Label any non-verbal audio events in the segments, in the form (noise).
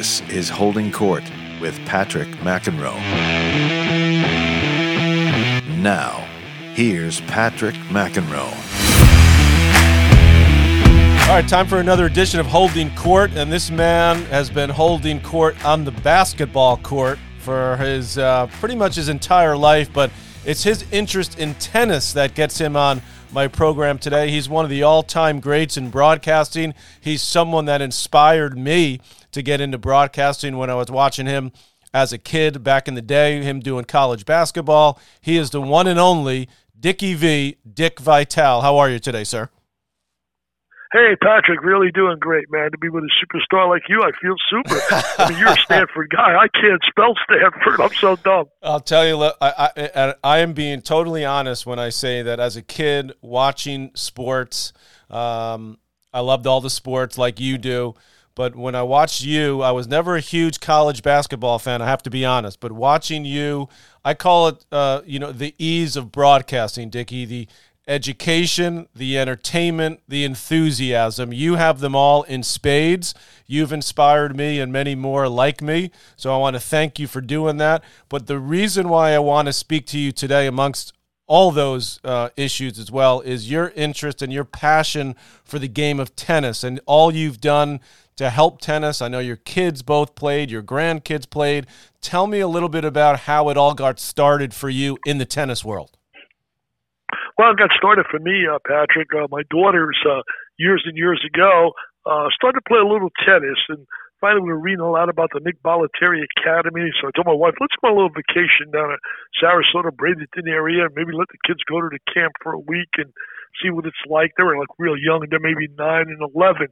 This is Holding Court with Patrick McEnroe. Now, here's Patrick McEnroe. All right, time for another edition of Holding Court, and this man has been holding court on the basketball court for his uh, pretty much his entire life, but it's his interest in tennis that gets him on my program today. He's one of the all time greats in broadcasting. He's someone that inspired me to get into broadcasting when I was watching him as a kid back in the day, him doing college basketball. He is the one and only Dickie V, Dick Vitale. How are you today, sir? Hey, Patrick, really doing great, man. To be with a superstar like you, I feel super. I mean, you're a Stanford (laughs) guy. I can't spell Stanford. I'm so dumb. I'll tell you, I, I, I am being totally honest when I say that as a kid watching sports, um, I loved all the sports like you do. But when I watched you, I was never a huge college basketball fan. I have to be honest. But watching you, I call it, uh, you know, the ease of broadcasting, Dickie. The education, the entertainment, the enthusiasm. You have them all in spades. You've inspired me and many more like me. So I want to thank you for doing that. But the reason why I want to speak to you today, amongst all those uh, issues as well, is your interest and your passion for the game of tennis and all you've done to help tennis. I know your kids both played, your grandkids played. Tell me a little bit about how it all got started for you in the tennis world. Well, it got started for me, uh, Patrick. Uh, my daughters, uh, years and years ago, uh, started to play a little tennis, and finally we were reading a lot about the Nick Bollettieri Academy. So I told my wife, let's go on a little vacation down at Sarasota, Bradenton area, and maybe let the kids go to the camp for a week and see what it's like. They were like real young; they're maybe nine and eleven.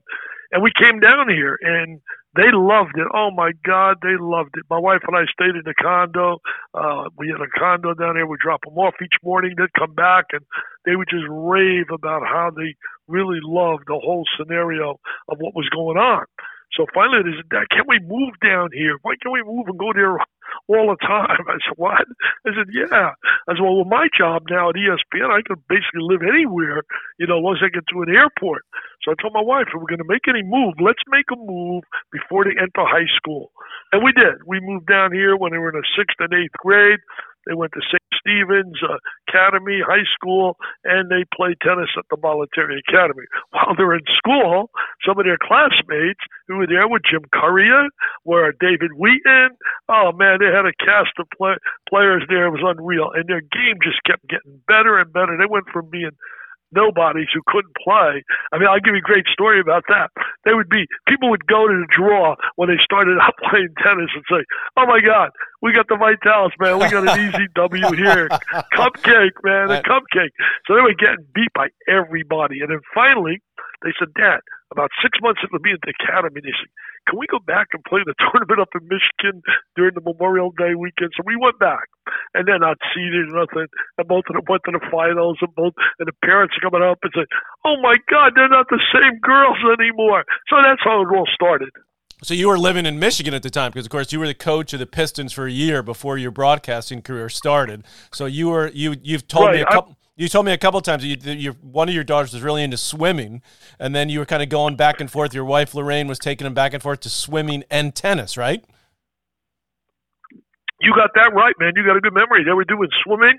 And we came down here, and they loved it. Oh my God, they loved it. My wife and I stayed in the condo. Uh, we had a condo down there. We drop them off each morning. They'd come back, and they would just rave about how they really loved the whole scenario of what was going on. So finally, they said, can't we move down here? Why can't we move and go there all the time? (laughs) I said, What? I said, Yeah. I said, Well, with my job now at ESPN, I could basically live anywhere, you know, as I get to an airport. So I told my wife, if we're going to make any move, let's make a move before they enter high school. And we did. We moved down here when they were in the sixth and eighth grade. They went to St. Stephen's uh, Academy High School, and they played tennis at the Bollettieri Academy. While they're in school, some of their classmates who were there with Jim Courier, were David Wheaton. Oh man, they had a cast of play- players there. It was unreal, and their game just kept getting better and better. They went from being nobodies who couldn't play. I mean, I'll give you a great story about that. They would be people would go to the draw when they started (laughs) out playing tennis and say, "Oh my God, we got the Vitales, man. We got an (laughs) easy W here, cupcake, man, a cupcake." So they were getting beat by everybody, and then finally they said, "Dad." About six months into being at the academy, they said, "Can we go back and play the (laughs) tournament up in Michigan during the Memorial Day weekend?" So we went back, and they're not seeded or nothing. And both of them went to the finals, and both and the parents are coming up and say, "Oh my God, they're not the same girls anymore." So that's how it all started. So you were living in Michigan at the time, because of course you were the coach of the Pistons for a year before your broadcasting career started. So you were you you've told right, me a couple. You told me a couple times you, you, one of your daughters was really into swimming, and then you were kind of going back and forth. Your wife Lorraine was taking them back and forth to swimming and tennis, right? You got that right, man. You got a good memory. They were doing swimming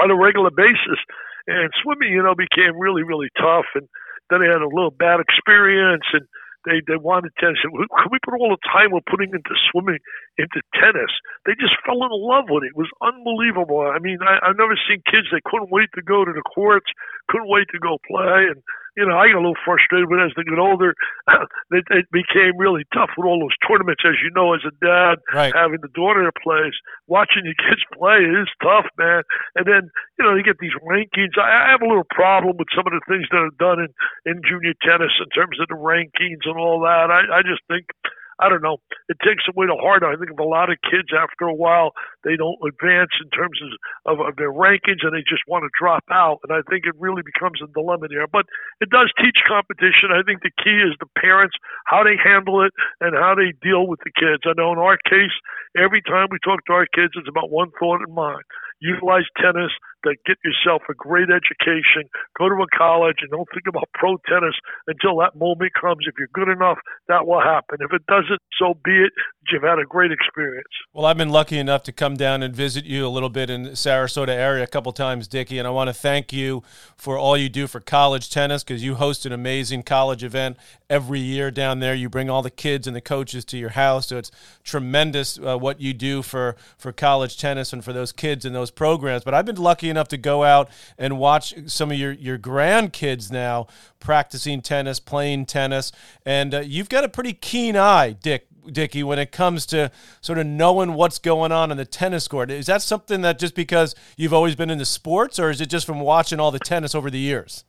on a regular basis, and swimming, you know, became really, really tough. And then they had a little bad experience, and they they wanted tennis. Can we put all the time we're putting into swimming into tennis? They just fell in love with it. It was unbelievable. I mean, I, I've never seen kids that couldn't wait to go to the courts, couldn't wait to go play, and you know, I got a little frustrated, but as they get older, (coughs) it, it became really tough with all those tournaments. As you know, as a dad, right. having the daughter that plays, watching your (laughs) kids play is tough, man. And then, you know, you get these rankings. I, I have a little problem with some of the things that are done in, in junior tennis in terms of the rankings and all that. I, I just think I don't know. It takes away the heart. I think of a lot of kids after a while, they don't advance in terms of, of, of their rankings and they just want to drop out. And I think it really becomes a dilemma there. But it does teach competition. I think the key is the parents, how they handle it and how they deal with the kids. I know in our case, every time we talk to our kids, it's about one thought in mind utilize tennis to get yourself a great education, go to a college, and don't think about pro tennis until that moment comes. If you're good enough, that will happen. If it doesn't, so be it. You've had a great experience. Well, I've been lucky enough to come down and visit you a little bit in Sarasota area a couple times, Dickie, and I want to thank you for all you do for college tennis because you host an amazing college event every year down there. You bring all the kids and the coaches to your house, so it's tremendous uh, what you do for for college tennis and for those kids and those programs. But I've been lucky enough to go out and watch some of your your grandkids now practicing tennis, playing tennis, and uh, you've got a pretty keen eye, Dick. Dickie, when it comes to sort of knowing what's going on in the tennis court. Is that something that just because you've always been into sports, or is it just from watching all the tennis over the years?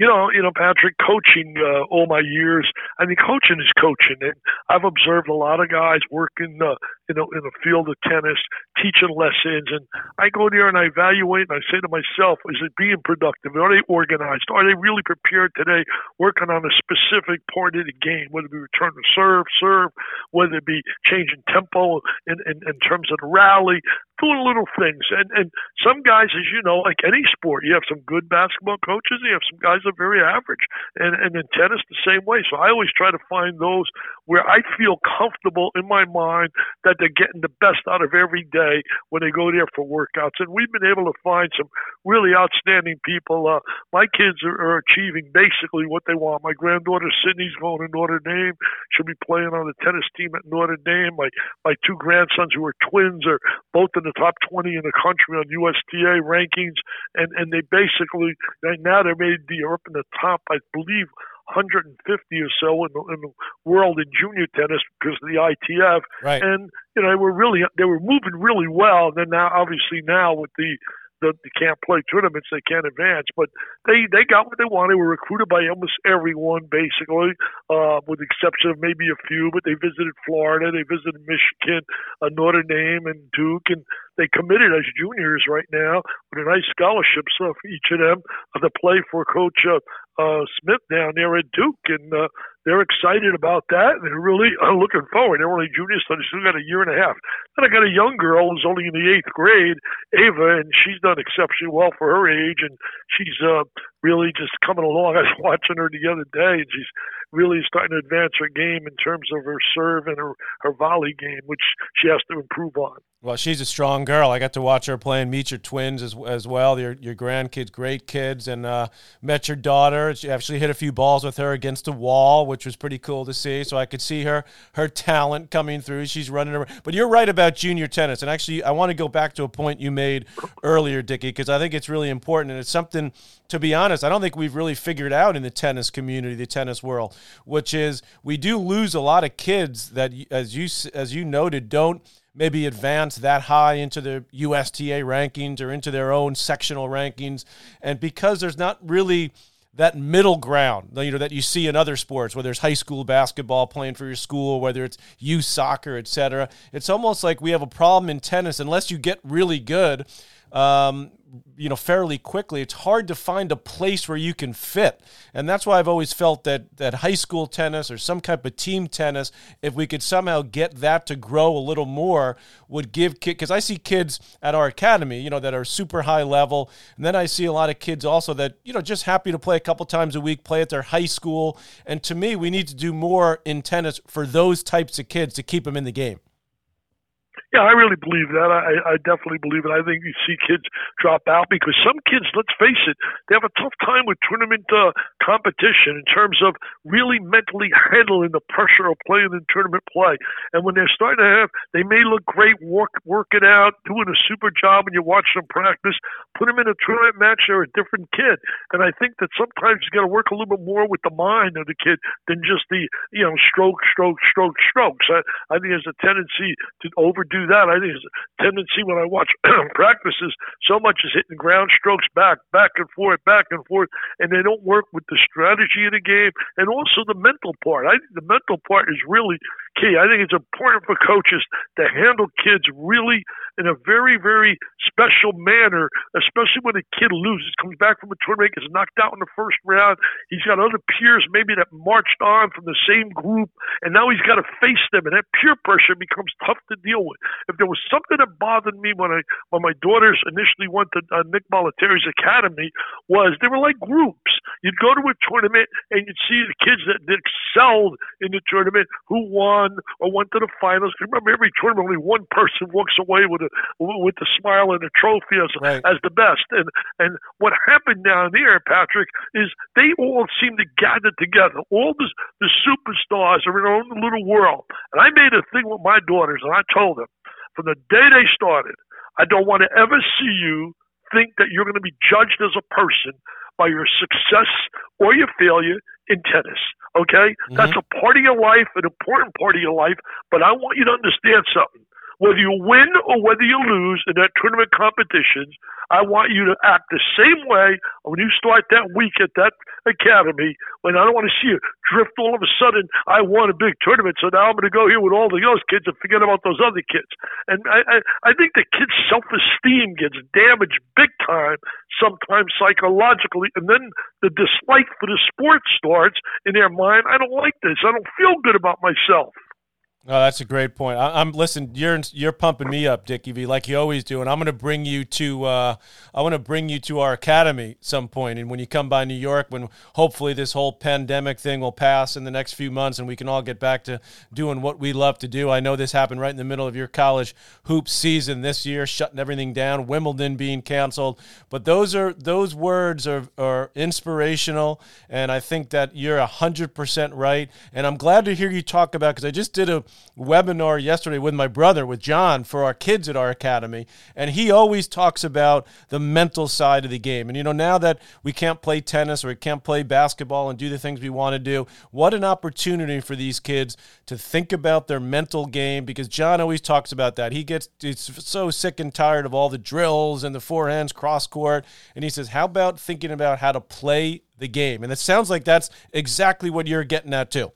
you know, you know, Patrick, coaching uh, all my years. I mean, coaching is coaching, and I've observed a lot of guys working, uh, you know, in the field of tennis, teaching lessons, and I go there and I evaluate, and I say to myself, is it being productive? Are they organized? Are they really prepared today, working on a specific part of the game, whether it be return to serve, serve, whether it be changing tempo in, in, in terms of the rally, doing little things. And and some guys, as you know, like any sport, you have some good basketball coaches, you have some guys that are very average. And and in tennis the same way. So I always try to find those where I feel comfortable in my mind that they're getting the best out of every day when they go there for workouts. And we've been able to find some really outstanding people. Uh, my kids are, are achieving basically what they want. My granddaughter Sydney's going to Notre Dame. She'll be playing on the tennis team at Notre Dame. My my two grandsons who are twins are both in the top 20 in the country on USTA rankings, and and they basically right now they're made the up in the top, I believe. 150 or so in the, in the world in junior tennis because of the ITF, right. and you know they were really they were moving really well. And then now, obviously, now with the the, they can't play tournaments, they can't advance. But they they got what they wanted. They were recruited by almost everyone, basically, uh, with the exception of maybe a few. But they visited Florida, they visited Michigan, uh, Notre Dame, and Duke, and they committed as juniors right now with a nice scholarship so for each of them uh, to play for Coach uh, uh, Smith down there at Duke, and uh, they're excited about that. And they're really uh, looking forward. They're only juniors, so they still got a year and a half. Then I got a young girl who's only in the eighth grade, Ava, and she's done exceptionally well for her age, and she's uh, really just coming along. (laughs) I was watching her the other day, and she's really starting to advance her game in terms of her serve and her, her volley game, which she has to improve on. Well, she's a strong girl. I got to watch her play and meet your twins as, as well. Your your grandkids, great kids, and uh, met your daughter. She actually hit a few balls with her against the wall, which was pretty cool to see. So I could see her her talent coming through. She's running around. But you're right about junior tennis, and actually, I want to go back to a point you made earlier, Dickie, because I think it's really important, and it's something. To be honest, I don't think we've really figured out in the tennis community, the tennis world, which is we do lose a lot of kids that, as you as you noted, don't maybe advance that high into the USTA rankings or into their own sectional rankings. And because there's not really that middle ground, you know, that you see in other sports, whether it's high school basketball playing for your school, whether it's youth soccer, etc. It's almost like we have a problem in tennis unless you get really good. Um, you know fairly quickly it's hard to find a place where you can fit. And that's why i've always felt that that high school tennis or some type of team tennis if we could somehow get that to grow a little more would give kids because i see kids at our academy you know that are super high level. And then i see a lot of kids also that you know just happy to play a couple times a week play at their high school. And to me we need to do more in tennis for those types of kids to keep them in the game yeah, I really believe that. I, I definitely believe it. I think you see kids drop out because some kids, let's face it, they have a tough time with tournament uh, competition in terms of really mentally handling the pressure of playing in tournament play. And when they're starting to have, they may look great, work work it out, doing a super job, and you watch them practice. Put them in a tournament match, they're a different kid. And I think that sometimes you got to work a little bit more with the mind of the kid than just the you know stroke, stroke, stroke, strokes. I, I think there's a tendency to overdo that. I think a tendency when I watch (clears throat) practices, so much is hitting ground strokes back, back and forth, back and forth, and they don't work with the strategy of the game and also the mental part. I think the mental part is really key. I think it's important for coaches to handle kids really in a very, very special manner, especially when a kid loses, comes back from a tournament, gets knocked out in the first round. He's got other peers maybe that marched on from the same group, and now he's got to face them, and that peer pressure becomes tough to deal with. If there was something that bothered me when I when my daughters initially went to uh, Nick Bollettieri's academy, was they were like groups. You'd go to a tournament and you'd see the kids that, that excelled in the tournament who won or went to the finals. Remember, every tournament only one person walks away with a with the smile and the trophy as right. as the best. And and what happened down there, Patrick, is they all seem to gather together. All the the superstars are in their own little world. And I made a thing with my daughters, and I told them from the day they started, I don't want to ever see you think that you're going to be judged as a person by your success or your failure in tennis. Okay? Mm-hmm. That's a part of your life, an important part of your life, but I want you to understand something whether you win or whether you lose in that tournament competitions, I want you to act the same way when you start that week at that academy. When I don't want to see you drift all of a sudden. I won a big tournament, so now I'm going to go here with all the those kids and forget about those other kids. And I, I, I think the kids' self-esteem gets damaged big time sometimes psychologically, and then the dislike for the sport starts in their mind. I don't like this. I don't feel good about myself. Oh, that's a great point. I, am listen. You're you're pumping me up, Dickie V, like you always do, and I'm going to bring you to. Uh, I want to bring you to our academy some point. point, and when you come by New York, when hopefully this whole pandemic thing will pass in the next few months, and we can all get back to doing what we love to do. I know this happened right in the middle of your college hoop season this year, shutting everything down, Wimbledon being canceled, but those are those words are are inspirational, and I think that you're hundred percent right, and I'm glad to hear you talk about because I just did a webinar yesterday with my brother, with John, for our kids at our academy. And he always talks about the mental side of the game. And, you know, now that we can't play tennis or we can't play basketball and do the things we want to do, what an opportunity for these kids to think about their mental game because John always talks about that. He gets so sick and tired of all the drills and the forehands cross court. And he says, How about thinking about how to play the game? And it sounds like that's exactly what you're getting at, too.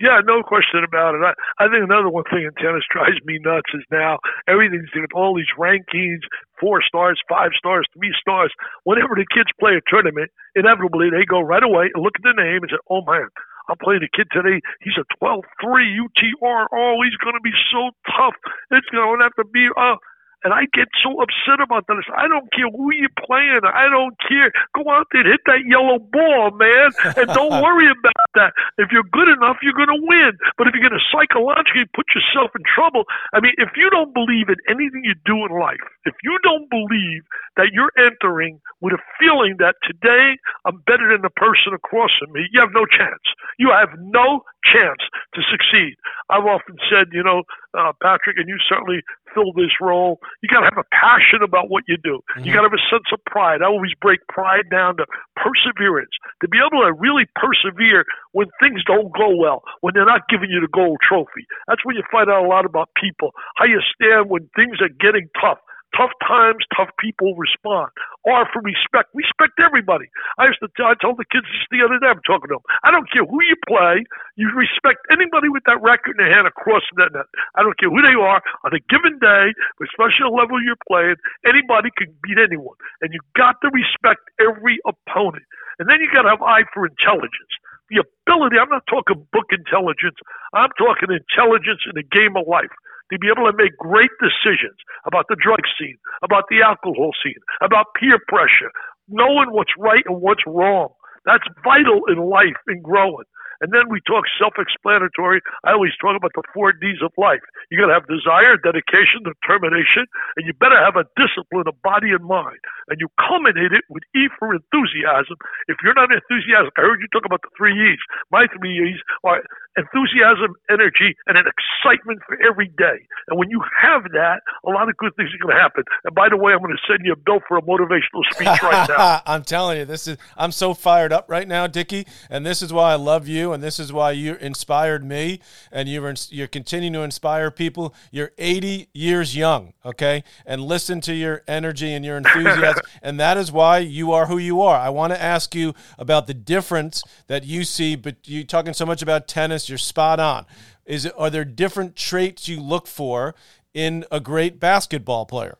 Yeah, no question about it. I, I think another one thing in tennis (laughs) drives me nuts is now everything's got all these rankings, four stars, five stars, three stars. Whenever the kids play a tournament, inevitably they go right away and look at the name and say, "Oh man, I'm playing a kid today. He's a 12-3 UTR. Oh, he's going to be so tough. It's going to have to be uh, and I get so upset about that. I don't care who you're playing. I don't care. Go out there and hit that yellow ball, man. And don't (laughs) worry about that. If you're good enough, you're going to win. But if you're going to psychologically put yourself in trouble, I mean, if you don't believe in anything you do in life, if you don't believe that you're entering with a feeling that today I'm better than the person across from me, you have no chance. You have no chance to succeed. I've often said, you know, uh, Patrick, and you certainly fill this role. You got to have a passion about what you do. Mm-hmm. You got to have a sense of pride. I always break pride down to perseverance. To be able to really persevere when things don't go well, when they're not giving you the gold trophy. That's when you find out a lot about people. How you stand when things are getting tough. Tough times, tough people respond. R for respect. Respect everybody. I used to tell, I told the kids this the other day. I'm talking to them. I don't care who you play. You respect anybody with that record in their hand across the net. I don't care who they are on a given day, especially the level you're playing. Anybody can beat anyone, and you got to respect every opponent. And then you got to have eye for intelligence. The ability. I'm not talking book intelligence. I'm talking intelligence in the game of life to be able to make great decisions about the drug scene, about the alcohol scene, about peer pressure, knowing what's right and what's wrong. That's vital in life and growing. And then we talk self-explanatory. I always talk about the four D's of life. You got to have desire, dedication, determination, and you better have a discipline of body and mind. And you culminate it with E for enthusiasm. If you're not enthusiastic, I heard you talk about the three E's. My three E's are enthusiasm, energy, and an excitement for every day. And when you have that, a lot of good things are going to happen. And by the way, I'm going to send you a bill for a motivational speech right now. (laughs) I'm telling you, this is I'm so fired up right now, Dickie, and this is why I love you, and this is why you inspired me, and you're you're continuing to inspire people. You're 80 years young, okay, and listen to your energy and your enthusiasm, (laughs) and that is why you are who you are. I want to ask you about the difference that you see, but you're talking so much about tennis you're spot on. Is it, are there different traits you look for in a great basketball player?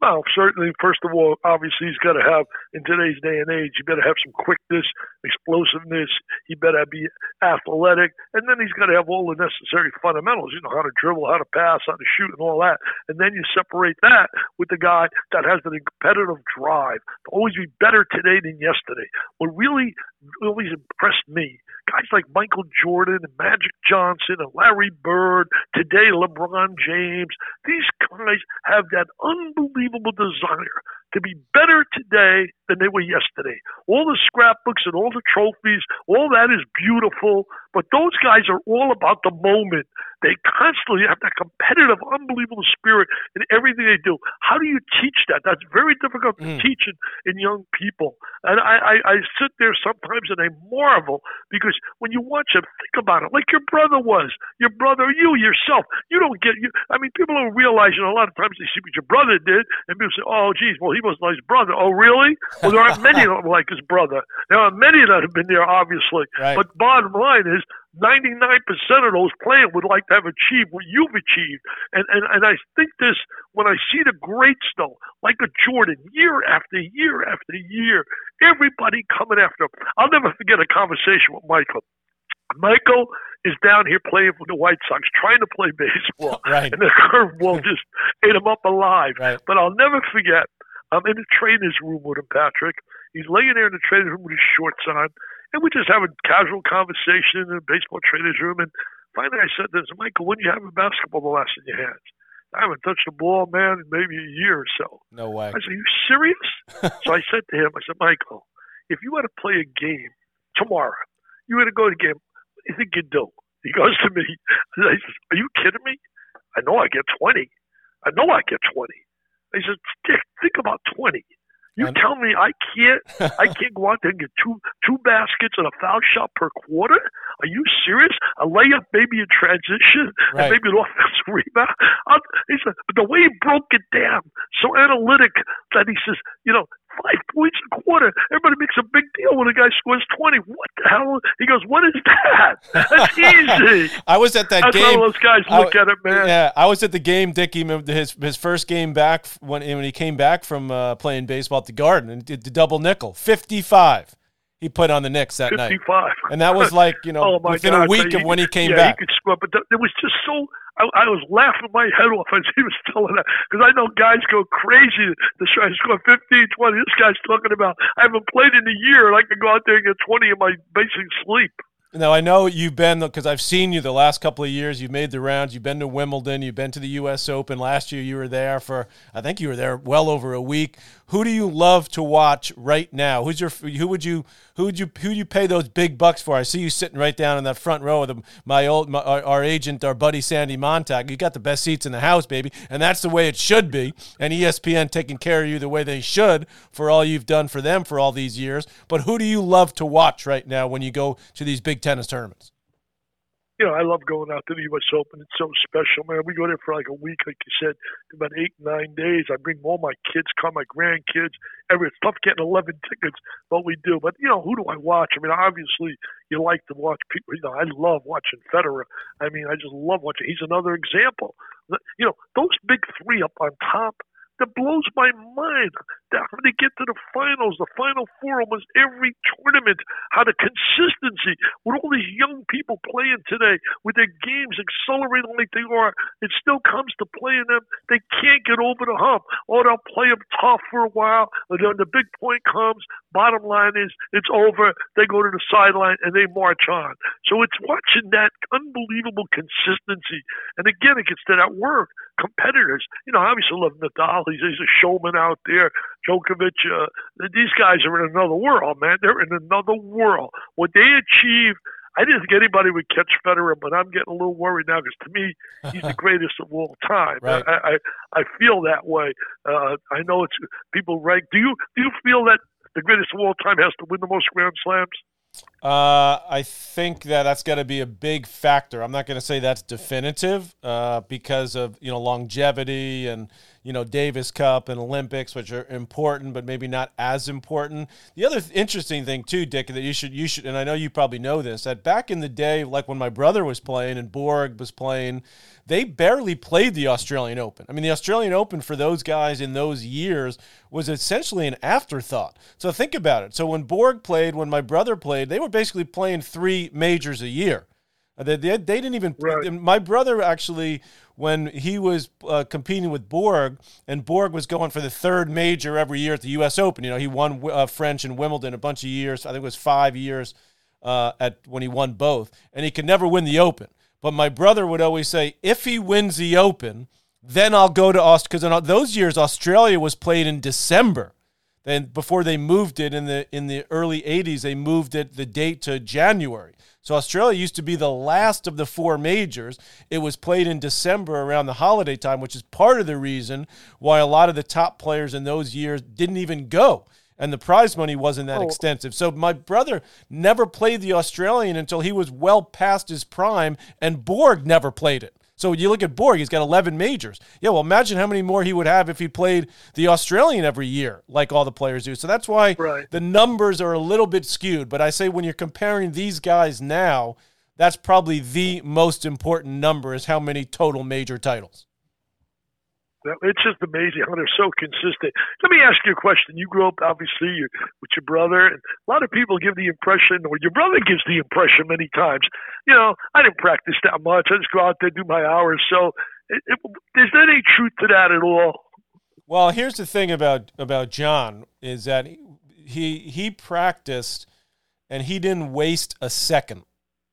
Well, certainly, first of all, obviously, he's got to have, in today's day and age, you better have some quickness, explosiveness. He better be athletic. And then he's got to have all the necessary fundamentals, you know, how to dribble, how to pass, how to shoot, and all that. And then you separate that with the guy that has the competitive drive to always be better today than yesterday. What really, always impressed me guys like Michael Jordan and Magic Johnson and Larry Bird, today LeBron James, these guys have that unbelievable desire to be better today than they were yesterday. All the scrapbooks and all the trophies, all that is beautiful, but those guys are all about the moment. They constantly have that competitive, unbelievable spirit in everything they do. How do you teach that? That's very difficult to mm. teach in, in young people. And I, I, I sit there sometimes and I marvel because when you watch them, think about it, like your brother was, your brother, you yourself. You don't get, you. I mean, people don't realize, you know, a lot of times they see what your brother did, and people say, oh, geez, well, he wasn't like his brother. Oh, really? Well, there aren't many of them like his brother. There are many that have been there, obviously. Right. But bottom line is, 99% of those players would like to have achieved what you've achieved. And, and, and I think this, when I see the greats, though, like a Jordan, year after year after year, everybody coming after him. I'll never forget a conversation with Michael. Michael is down here playing for the White Sox, trying to play baseball, (laughs) right. and the curveball (laughs) just ate him up alive. Right. But I'll never forget. I'm in the trainer's room with him, Patrick. He's laying there in the trainer's room with his shorts on, and we just have a casual conversation in the baseball trainer's room. And finally, I said to him, Michael, when you have a basketball the last in your hands? I haven't touched a ball, man, in maybe a year or so. No way. I said, you serious? (laughs) so I said to him, I said, Michael, if you had to play a game tomorrow, you had to go to the game, what do you think you'd do? He goes to me, I said, are you kidding me? I know I get 20. I know I get 20. I said, Dick, think about 20. You tell me I can't I (laughs) can't go out there and get two two baskets and a foul shot per quarter? Are you serious? A layup maybe in transition right. and maybe an offensive (laughs) rebound. I'll, he said, but the way he broke it down, so analytic that he says, you know, five points a quarter. Everybody makes a big deal when a guy scores 20. What the hell? He goes, what is that? That's (laughs) easy. I was at that That's game. how those guys look I, at it, man. Yeah, I was at the game, Dickie, his, his first game back when, when he came back from uh, playing baseball at the Garden and did the double nickel, 55 he put on the Knicks that 55. night. And that was like, you (laughs) know, oh within God, a week so of when he came yeah, back. he could score, but it was just so. I, I was laughing my head off as he was telling that because I know guys go crazy to try to score 15, 20. This guy's talking about I haven't played in a year and I can go out there and get 20 in my basic sleep. Now I know you've been because I've seen you the last couple of years. You've made the rounds. You've been to Wimbledon. You've been to the U.S. Open. Last year you were there for I think you were there well over a week. Who do you love to watch right now? Who's your who would you who would you who do you pay those big bucks for? I see you sitting right down in that front row with my old my, our, our, agent, our buddy Sandy Montag. You got the best seats in the house, baby, and that's the way it should be. And ESPN taking care of you the way they should for all you've done for them for all these years. But who do you love to watch right now when you go to these big tennis tournaments? You know, I love going out to the U.S. Open. It's so special, man. We go there for like a week, like you said, about eight, nine days. I bring all my kids, come my grandkids. Every it's tough getting eleven tickets, but we do. But you know, who do I watch? I mean, obviously, you like to watch people. You know, I love watching Federer. I mean, I just love watching. He's another example. You know, those big three up on top that blows my mind. How they get to the finals, the final four almost every tournament, how the consistency with all these young people playing today, with their games accelerating like they are, it still comes to playing them. They can't get over the hump. Or they'll play them tough for a while, and then the big point comes. Bottom line is, it's over. They go to the sideline and they march on. So it's watching that unbelievable consistency. And again, it gets to that word competitors. You know, obviously love Nadal. He's, he's a showman out there. Djokovic. Uh, these guys are in another world, man. They're in another world. What they achieve. I didn't think anybody would catch Federer, but I'm getting a little worried now because to me, he's the (laughs) greatest of all time. Right. I, I I feel that way. Uh, I know it's people rank. Do you do you feel that the greatest of all time has to win the most Grand Slams? Uh, I think that that's got to be a big factor. I'm not going to say that's definitive uh, because of you know longevity and you know Davis Cup and Olympics, which are important, but maybe not as important. The other th- interesting thing too, Dick, that you should you should, and I know you probably know this, that back in the day, like when my brother was playing and Borg was playing, they barely played the Australian Open. I mean, the Australian Open for those guys in those years was essentially an afterthought. So think about it. So when Borg played, when my brother played, they were basically playing three majors a year. Uh, they, they, they didn't even. Right. My brother actually, when he was uh, competing with Borg, and Borg was going for the third major every year at the U.S. Open. You know, he won uh, French and Wimbledon a bunch of years. I think it was five years uh, at when he won both, and he could never win the Open. But my brother would always say, if he wins the Open, then I'll go to Australia. Because those years, Australia was played in December. Then before they moved it in the in the early 80s, they moved it the date to January. So Australia used to be the last of the four majors. It was played in December around the holiday time, which is part of the reason why a lot of the top players in those years didn't even go and the prize money wasn't that oh. extensive. So my brother never played the Australian until he was well past his prime, and Borg never played it. So you look at Borg, he's got 11 majors. Yeah, well, imagine how many more he would have if he played the Australian every year, like all the players do. So that's why right. the numbers are a little bit skewed. But I say when you're comparing these guys now, that's probably the most important number is how many total major titles. It's just amazing how they're so consistent. Let me ask you a question. You grew up obviously with your brother, and a lot of people give the impression, or your brother gives the impression many times. You know, I didn't practice that much. I just go out there do my hours. So, it, it, is there any truth to that at all? Well, here's the thing about about John is that he he practiced and he didn't waste a second.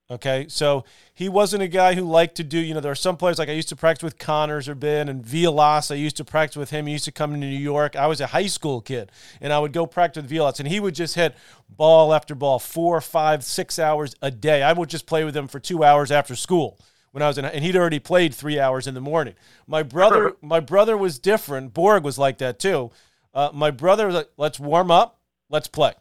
Okay, so he wasn't a guy who liked to do. You know, there are some players like I used to practice with Connors or Ben and Vilas. I used to practice with him. He used to come to New York. I was a high school kid, and I would go practice with Vilas, and he would just hit ball after ball, four, five, six hours a day. I would just play with him for two hours after school when I was in, and he'd already played three hours in the morning. My brother, my brother was different. Borg was like that too. Uh, my brother was like, "Let's warm up, let's play."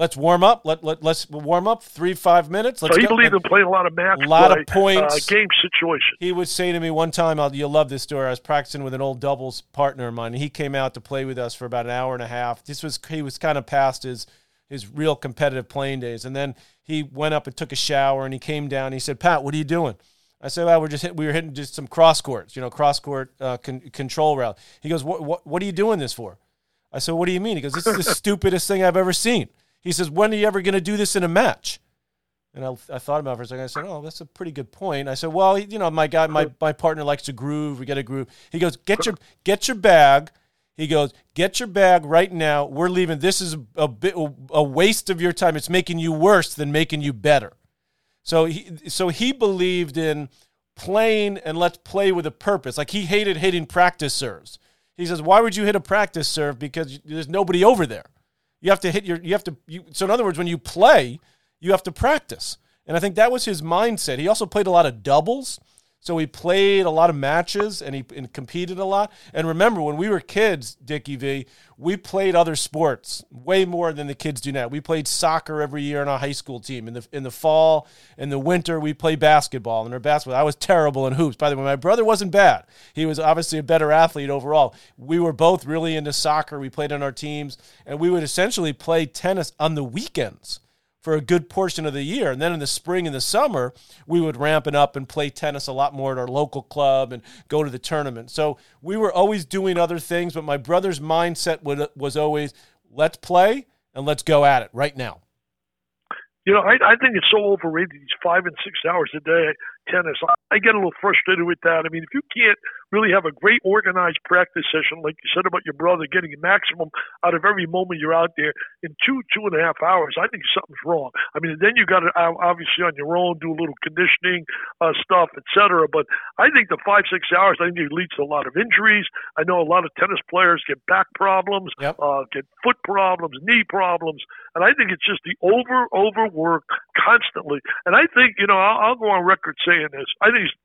Let's warm up. Let, let let's warm up three five minutes. Let's so he go. believed in playing a lot of match, a lot play, of points, uh, game situation. He would say to me one time, I'll, "You'll love this story." I was practicing with an old doubles partner of mine, he came out to play with us for about an hour and a half. This was he was kind of past his his real competitive playing days, and then he went up and took a shower, and he came down. And he said, "Pat, what are you doing?" I said, "Well, we're just hit, we were hitting just some cross courts, you know, cross court uh, con- control route." He goes, "What what what are you doing this for?" I said, "What do you mean?" He goes, "This is the (laughs) stupidest thing I've ever seen." He says, When are you ever going to do this in a match? And I, I thought about it for a second. I said, Oh, that's a pretty good point. I said, Well, you know, my guy, my, my partner likes to groove. We get a groove. He goes, Get your get your bag. He goes, Get your bag right now. We're leaving. This is a bit a waste of your time. It's making you worse than making you better. So he so he believed in playing and let's play with a purpose. Like he hated hitting practice serves. He says, Why would you hit a practice serve? Because there's nobody over there. You have to hit your, you have to, you, so in other words, when you play, you have to practice. And I think that was his mindset. He also played a lot of doubles. So he played a lot of matches and he and competed a lot. And remember, when we were kids, Dickie V, we played other sports way more than the kids do now. We played soccer every year on our high school team. In the in the fall, in the winter, we played basketball. And our basketball, I was terrible in hoops. By the way, my brother wasn't bad. He was obviously a better athlete overall. We were both really into soccer. We played on our teams, and we would essentially play tennis on the weekends for a good portion of the year. And then in the spring and the summer, we would ramp it up and play tennis a lot more at our local club and go to the tournament. So we were always doing other things, but my brother's mindset was always let's play and let's go at it right now. You know, I, I think it's so overrated. These five and six hours a day tennis. I get a little frustrated with that. I mean, if you can't really have a great organized practice session, like you said about your brother, getting a maximum out of every moment you're out there in two, two and a half hours, I think something's wrong. I mean, then you got to obviously on your own do a little conditioning uh, stuff, etc. But I think the five, six hours, I think it leads to a lot of injuries. I know a lot of tennis players get back problems, yep. uh, get foot problems, knee problems, and I think it's just the over, overwork constantly. And I think, you know, I'll, I'll go on record saying this. I think it's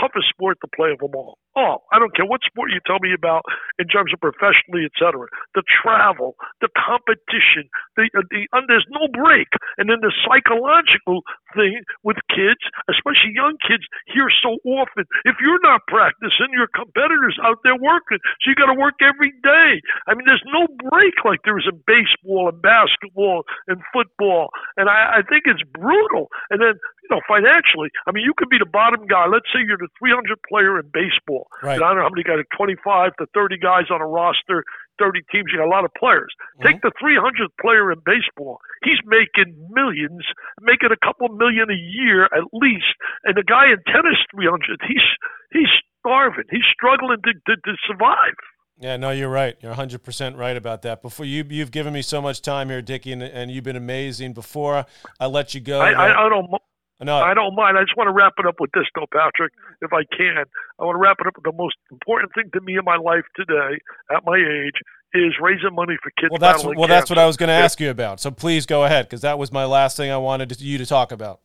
toughest sport to play of them all. Oh, I don't care what sport you tell me about in terms of professionally, et cetera. The travel, the competition, the, uh, the uh, there's no break, and then the psychological thing with kids, especially young kids, here so often. If you're not practicing, your competitors out there working, so you got to work every day. I mean, there's no break like there is in baseball and basketball and football, and I, I think it's brutal. And then you know, financially, I mean, you could be the bottom guy. Let's say you're the 300 player in baseball. Right. And I don't know how many guys, 25 to 30 guys on a roster, 30 teams. You got a lot of players. Mm-hmm. Take the 300th player in baseball. He's making millions, making a couple million a year at least. And the guy in tennis, 300, he's he's starving. He's struggling to, to, to survive. Yeah, no, you're right. You're 100% right about that. Before you, you've given me so much time here, Dickie, and, and you've been amazing. Before I let you go, I, I, I don't. No, I don't mind. I just want to wrap it up with this, though, Patrick, if I can. I want to wrap it up with the most important thing to me in my life today, at my age, is raising money for kids. Well, that's well, cancer. that's what I was going to ask you about. So please go ahead, because that was my last thing I wanted you to talk about.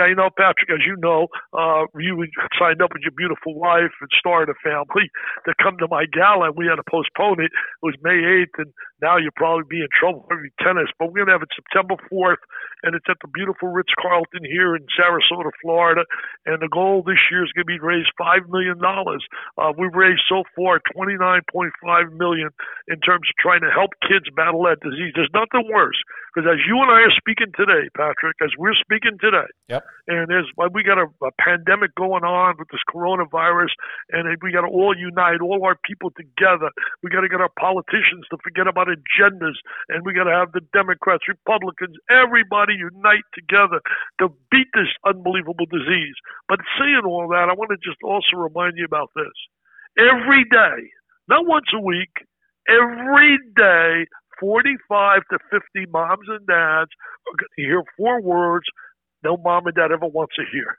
Yeah, you know, Patrick, as you know, uh, you signed up with your beautiful wife and started a family to come to my gala, and we had to postpone it. It was May 8th, and now you'll probably be in trouble for tennis. But we're going to have it September 4th, and it's at the beautiful Ritz Carlton here in Sarasota, Florida. And the goal this year is going to be to raise $5 million. Uh, we've raised so far 29.5 million in terms of trying to help kids battle that disease. There's nothing worse, because as you and I are speaking today, Patrick, as we're speaking today, yep. And there's we got a, a pandemic going on with this coronavirus, and we got to all unite, all our people together. We got to get our politicians to forget about agendas, and we got to have the Democrats, Republicans, everybody unite together to beat this unbelievable disease. But saying all that, I want to just also remind you about this. Every day, not once a week, every day, 45 to 50 moms and dads are going to hear four words no mom and dad ever wants to hear.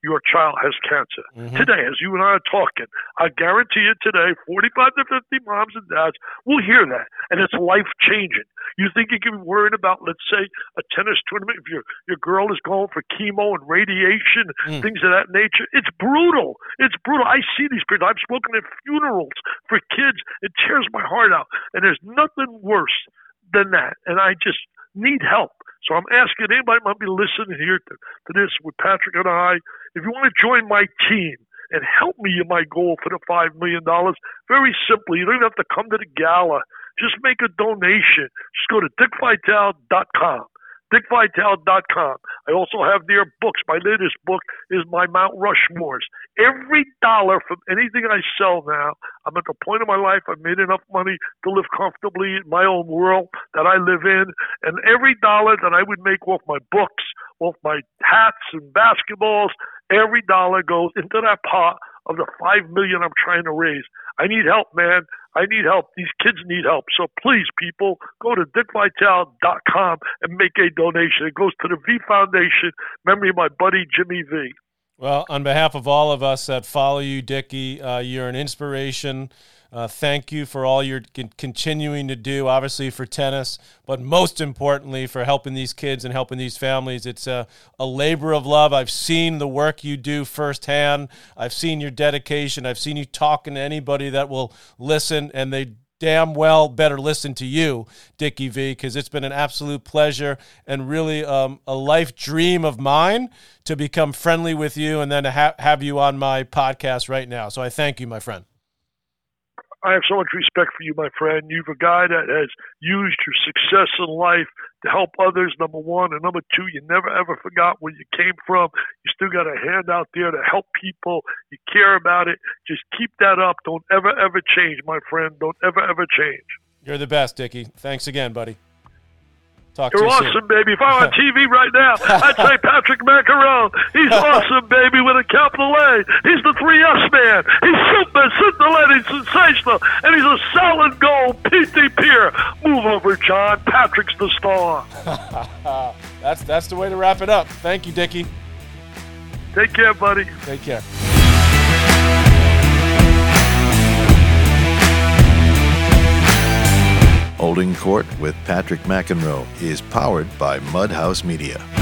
Your child has cancer. Mm-hmm. Today, as you and I are talking, I guarantee you today, 45 to 50 moms and dads will hear that, and it's life changing. You think you can be worried about, let's say, a tennis tournament if your your girl is going for chemo and radiation, mm. things of that nature? It's brutal. It's brutal. I see these people. I've spoken at funerals for kids. It tears my heart out, and there's nothing worse than that. And I just need help. So I'm asking anybody might be listening here to, to this with Patrick and I, if you want to join my team and help me in my goal for the $5 million, very simply, you don't have to come to the gala. Just make a donation. Just go to dickvitale.com dickvitale.com. I also have their books. My latest book is my Mount Rushmores. Every dollar from anything I sell now, I'm at the point of my life I've made enough money to live comfortably in my own world that I live in. And every dollar that I would make off my books, off my hats and basketballs, every dollar goes into that pot of the five million I'm trying to raise. I need help, man. I need help. These kids need help. So please, people, go to dickvitale.com and make a donation. It goes to the V Foundation, memory of my buddy Jimmy V. Well, on behalf of all of us that follow you, Dickie, uh, you're an inspiration. Uh, thank you for all you're continuing to do, obviously for tennis, but most importantly for helping these kids and helping these families. It's a, a labor of love. I've seen the work you do firsthand. I've seen your dedication. I've seen you talking to anybody that will listen, and they damn well better listen to you, Dickie V, because it's been an absolute pleasure and really um, a life dream of mine to become friendly with you and then to ha- have you on my podcast right now. So I thank you, my friend. I have so much respect for you, my friend. You're a guy that has used your success in life to help others, number one. And number two, you never ever forgot where you came from. You still got a hand out there to help people. You care about it. Just keep that up. Don't ever, ever change, my friend. Don't ever, ever change. You're the best, Dickie. Thanks again, buddy. Talk You're awesome, soon. baby. If I were on (laughs) TV right now, I'd say Patrick Maccarone. He's (laughs) awesome, baby, with a capital A. He's the 3S man. He's super, scintillating, sensational, and he's a solid gold PTPer. Move over, John. Patrick's the star. (laughs) that's that's the way to wrap it up. Thank you, Dickie. Take care, buddy. Take care. Holding Court with Patrick McEnroe is powered by Mudhouse Media.